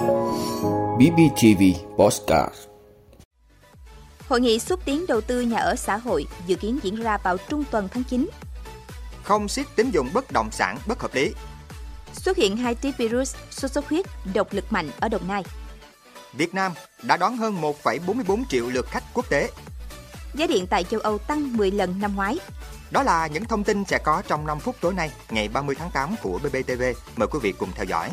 BBTV Postcard Hội nghị xúc tiến đầu tư nhà ở xã hội dự kiến diễn ra vào trung tuần tháng 9. Không siết tín dụng bất động sản bất hợp lý. Xuất hiện hai tiếp virus sốt xuất huyết độc lực mạnh ở Đồng Nai. Việt Nam đã đón hơn 1,44 triệu lượt khách quốc tế. Giá điện tại châu Âu tăng 10 lần năm ngoái. Đó là những thông tin sẽ có trong 5 phút tối nay, ngày 30 tháng 8 của BBTV. Mời quý vị cùng theo dõi.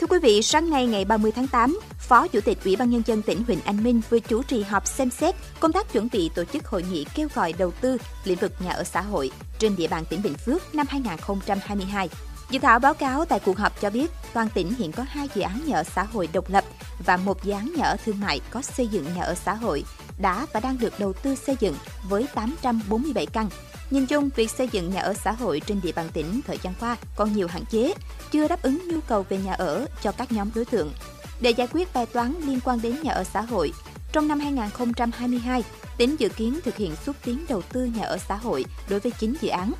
Thưa quý vị, sáng nay ngày 30 tháng 8, Phó Chủ tịch Ủy ban Nhân dân tỉnh Huỳnh Anh Minh vừa chủ trì họp xem xét công tác chuẩn bị tổ chức hội nghị kêu gọi đầu tư lĩnh vực nhà ở xã hội trên địa bàn tỉnh Bình Phước năm 2022. Dự thảo báo cáo tại cuộc họp cho biết, toàn tỉnh hiện có hai dự án nhà ở xã hội độc lập và một dự án nhà ở thương mại có xây dựng nhà ở xã hội đã và đang được đầu tư xây dựng với 847 căn. Nhìn chung, việc xây dựng nhà ở xã hội trên địa bàn tỉnh thời gian qua còn nhiều hạn chế, chưa đáp ứng nhu cầu về nhà ở cho các nhóm đối tượng. Để giải quyết bài toán liên quan đến nhà ở xã hội, trong năm 2022, tỉnh dự kiến thực hiện xúc tiến đầu tư nhà ở xã hội đối với 9 dự án.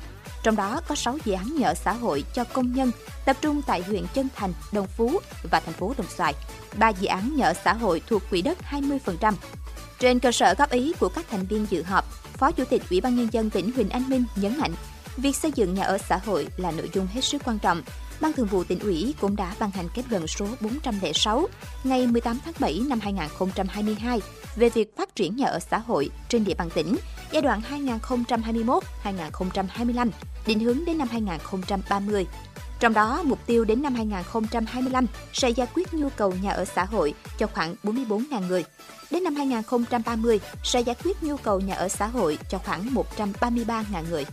Trong đó có 6 dự án nhà ở xã hội cho công nhân tập trung tại huyện Chân Thành, Đồng Phú và thành phố Đồng Xoài. 3 dự án nhà ở xã hội thuộc quỹ đất 20%. Trên cơ sở góp ý của các thành viên dự họp, Phó Chủ tịch Ủy ban Nhân dân tỉnh Huỳnh Anh Minh nhấn mạnh, việc xây dựng nhà ở xã hội là nội dung hết sức quan trọng. Ban Thường vụ tỉnh ủy cũng đã ban hành kết luận số 406 ngày 18 tháng 7 năm 2022 về việc phát triển nhà ở xã hội trên địa bàn tỉnh giai đoạn 2021-2025, định hướng đến năm 2030. Trong đó, mục tiêu đến năm 2025 sẽ giải quyết nhu cầu nhà ở xã hội cho khoảng 44.000 người. Đến năm 2030 sẽ giải quyết nhu cầu nhà ở xã hội cho khoảng 133.000 người.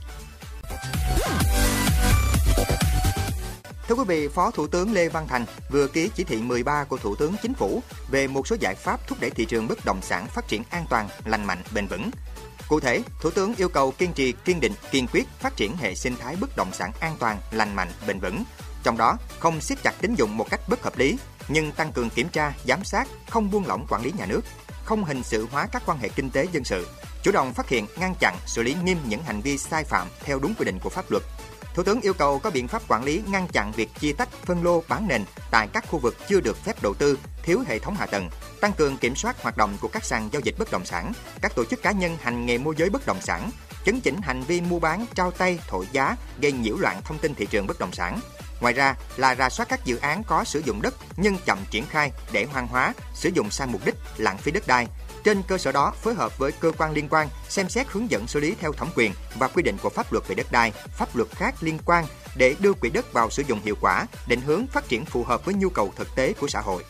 Thưa quý vị, Phó Thủ tướng Lê Văn Thành vừa ký chỉ thị 13 của Thủ tướng Chính phủ về một số giải pháp thúc đẩy thị trường bất động sản phát triển an toàn, lành mạnh, bền vững. Cụ thể, Thủ tướng yêu cầu kiên trì, kiên định, kiên quyết phát triển hệ sinh thái bất động sản an toàn, lành mạnh, bền vững. Trong đó, không siết chặt tín dụng một cách bất hợp lý, nhưng tăng cường kiểm tra, giám sát, không buông lỏng quản lý nhà nước, không hình sự hóa các quan hệ kinh tế dân sự, chủ động phát hiện, ngăn chặn, xử lý nghiêm những hành vi sai phạm theo đúng quy định của pháp luật. Thủ tướng yêu cầu có biện pháp quản lý ngăn chặn việc chia tách, phân lô, bán nền tại các khu vực chưa được phép đầu tư, thiếu hệ thống hạ tầng, tăng cường kiểm soát hoạt động của các sàn giao dịch bất động sản, các tổ chức cá nhân hành nghề môi giới bất động sản, chấn chỉnh hành vi mua bán, trao tay, thổi giá, gây nhiễu loạn thông tin thị trường bất động sản. Ngoài ra là rà soát các dự án có sử dụng đất nhưng chậm triển khai để hoang hóa, sử dụng sai mục đích, lãng phí đất đai, trên cơ sở đó, phối hợp với cơ quan liên quan xem xét hướng dẫn xử lý theo thẩm quyền và quy định của pháp luật về đất đai, pháp luật khác liên quan để đưa quỹ đất vào sử dụng hiệu quả, định hướng phát triển phù hợp với nhu cầu thực tế của xã hội.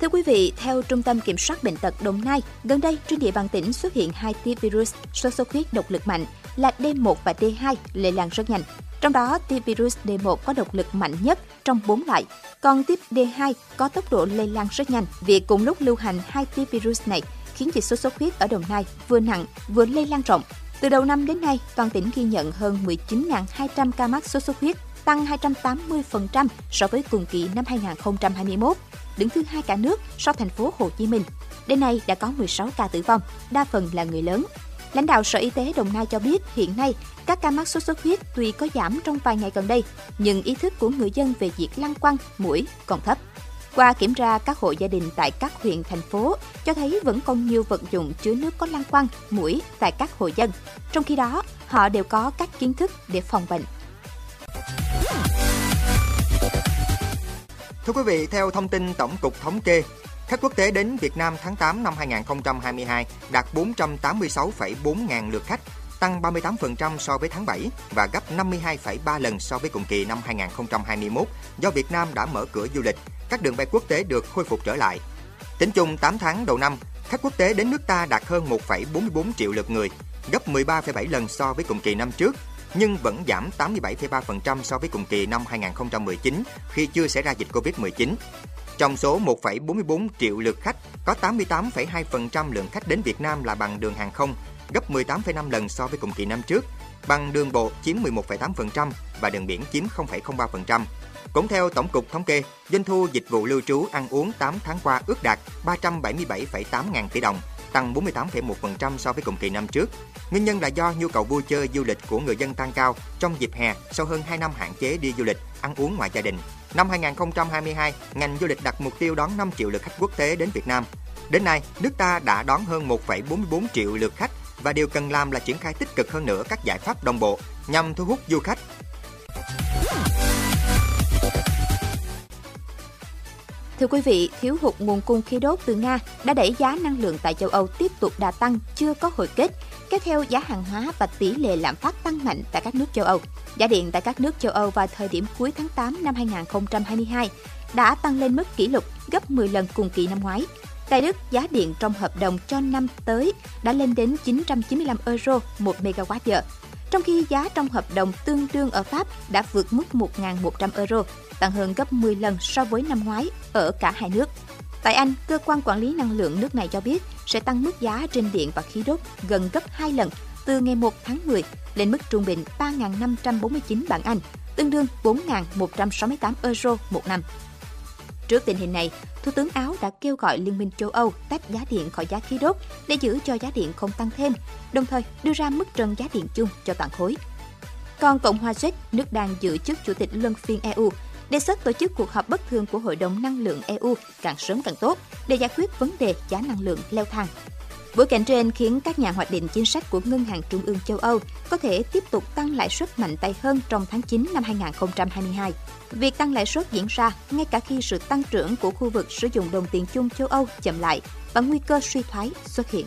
Thưa quý vị, theo Trung tâm Kiểm soát Bệnh tật Đồng Nai, gần đây trên địa bàn tỉnh xuất hiện hai tiếp virus sốt xuất huyết độc lực mạnh là D1 và D2 lây lan rất nhanh. Trong đó, tiếp virus D1 có độc lực mạnh nhất trong 4 loại, còn tiếp D2 có tốc độ lây lan rất nhanh. Việc cùng lúc lưu hành hai tiếp virus này khiến dịch sốt xuất huyết ở Đồng Nai vừa nặng vừa lây lan rộng. Từ đầu năm đến nay, toàn tỉnh ghi nhận hơn 19.200 ca mắc sốt xuất huyết, tăng 280% so với cùng kỳ năm 2021, đứng thứ hai cả nước sau thành phố Hồ Chí Minh. Đến nay đã có 16 ca tử vong, đa phần là người lớn. Lãnh đạo Sở Y tế Đồng Nai cho biết hiện nay các ca mắc sốt xuất huyết tuy có giảm trong vài ngày gần đây, nhưng ý thức của người dân về việc lăng quăng, mũi còn thấp. Qua kiểm tra các hộ gia đình tại các huyện, thành phố cho thấy vẫn còn nhiều vật dụng chứa nước có lăng quăng, mũi tại các hộ dân. Trong khi đó, họ đều có các kiến thức để phòng bệnh. Thưa quý vị, theo thông tin Tổng cục Thống kê, khách quốc tế đến Việt Nam tháng 8 năm 2022 đạt 486,4 ngàn lượt khách, tăng 38% so với tháng 7 và gấp 52,3 lần so với cùng kỳ năm 2021 do Việt Nam đã mở cửa du lịch, các đường bay quốc tế được khôi phục trở lại. Tính chung 8 tháng đầu năm, khách quốc tế đến nước ta đạt hơn 1,44 triệu lượt người, gấp 13,7 lần so với cùng kỳ năm trước, nhưng vẫn giảm 87,3% so với cùng kỳ năm 2019 khi chưa xảy ra dịch Covid-19. Trong số 1,44 triệu lượt khách, có 88,2% lượng khách đến Việt Nam là bằng đường hàng không, gấp 18,5 lần so với cùng kỳ năm trước, bằng đường bộ chiếm 11,8% và đường biển chiếm 0,03%. Cũng theo Tổng cục Thống kê, doanh thu dịch vụ lưu trú ăn uống 8 tháng qua ước đạt 377,8 ngàn tỷ đồng, tăng 48,1% so với cùng kỳ năm trước. Nguyên nhân là do nhu cầu vui chơi du lịch của người dân tăng cao trong dịp hè sau hơn 2 năm hạn chế đi du lịch, ăn uống ngoài gia đình. Năm 2022, ngành du lịch đặt mục tiêu đón 5 triệu lượt khách quốc tế đến Việt Nam. Đến nay, nước ta đã đón hơn 1,44 triệu lượt khách và điều cần làm là triển khai tích cực hơn nữa các giải pháp đồng bộ nhằm thu hút du khách. Thưa quý vị, thiếu hụt nguồn cung khí đốt từ Nga đã đẩy giá năng lượng tại châu Âu tiếp tục đà tăng chưa có hồi kết, kéo theo giá hàng hóa và tỷ lệ lạm phát tăng mạnh tại các nước châu Âu. Giá điện tại các nước châu Âu vào thời điểm cuối tháng 8 năm 2022 đã tăng lên mức kỷ lục gấp 10 lần cùng kỳ năm ngoái. Tại Đức, giá điện trong hợp đồng cho năm tới đã lên đến 995 euro một MWh, trong khi giá trong hợp đồng tương đương ở Pháp đã vượt mức 1.100 euro, tăng hơn gấp 10 lần so với năm ngoái ở cả hai nước. Tại Anh, cơ quan quản lý năng lượng nước này cho biết sẽ tăng mức giá trên điện và khí đốt gần gấp 2 lần từ ngày 1 tháng 10 lên mức trung bình 3.549 bảng Anh, tương đương 4.168 euro một năm. Trước tình hình này, Thủ tướng Áo đã kêu gọi Liên minh châu Âu tách giá điện khỏi giá khí đốt để giữ cho giá điện không tăng thêm, đồng thời đưa ra mức trần giá điện chung cho toàn khối. Còn Cộng hòa séc nước đang giữ chức chủ tịch luân phiên EU, đề xuất tổ chức cuộc họp bất thường của Hội đồng Năng lượng EU càng sớm càng tốt để giải quyết vấn đề giá năng lượng leo thang. Bối cảnh trên khiến các nhà hoạch định chính sách của Ngân hàng Trung ương châu Âu có thể tiếp tục tăng lãi suất mạnh tay hơn trong tháng 9 năm 2022. Việc tăng lãi suất diễn ra ngay cả khi sự tăng trưởng của khu vực sử dụng đồng tiền chung châu Âu chậm lại và nguy cơ suy thoái xuất hiện.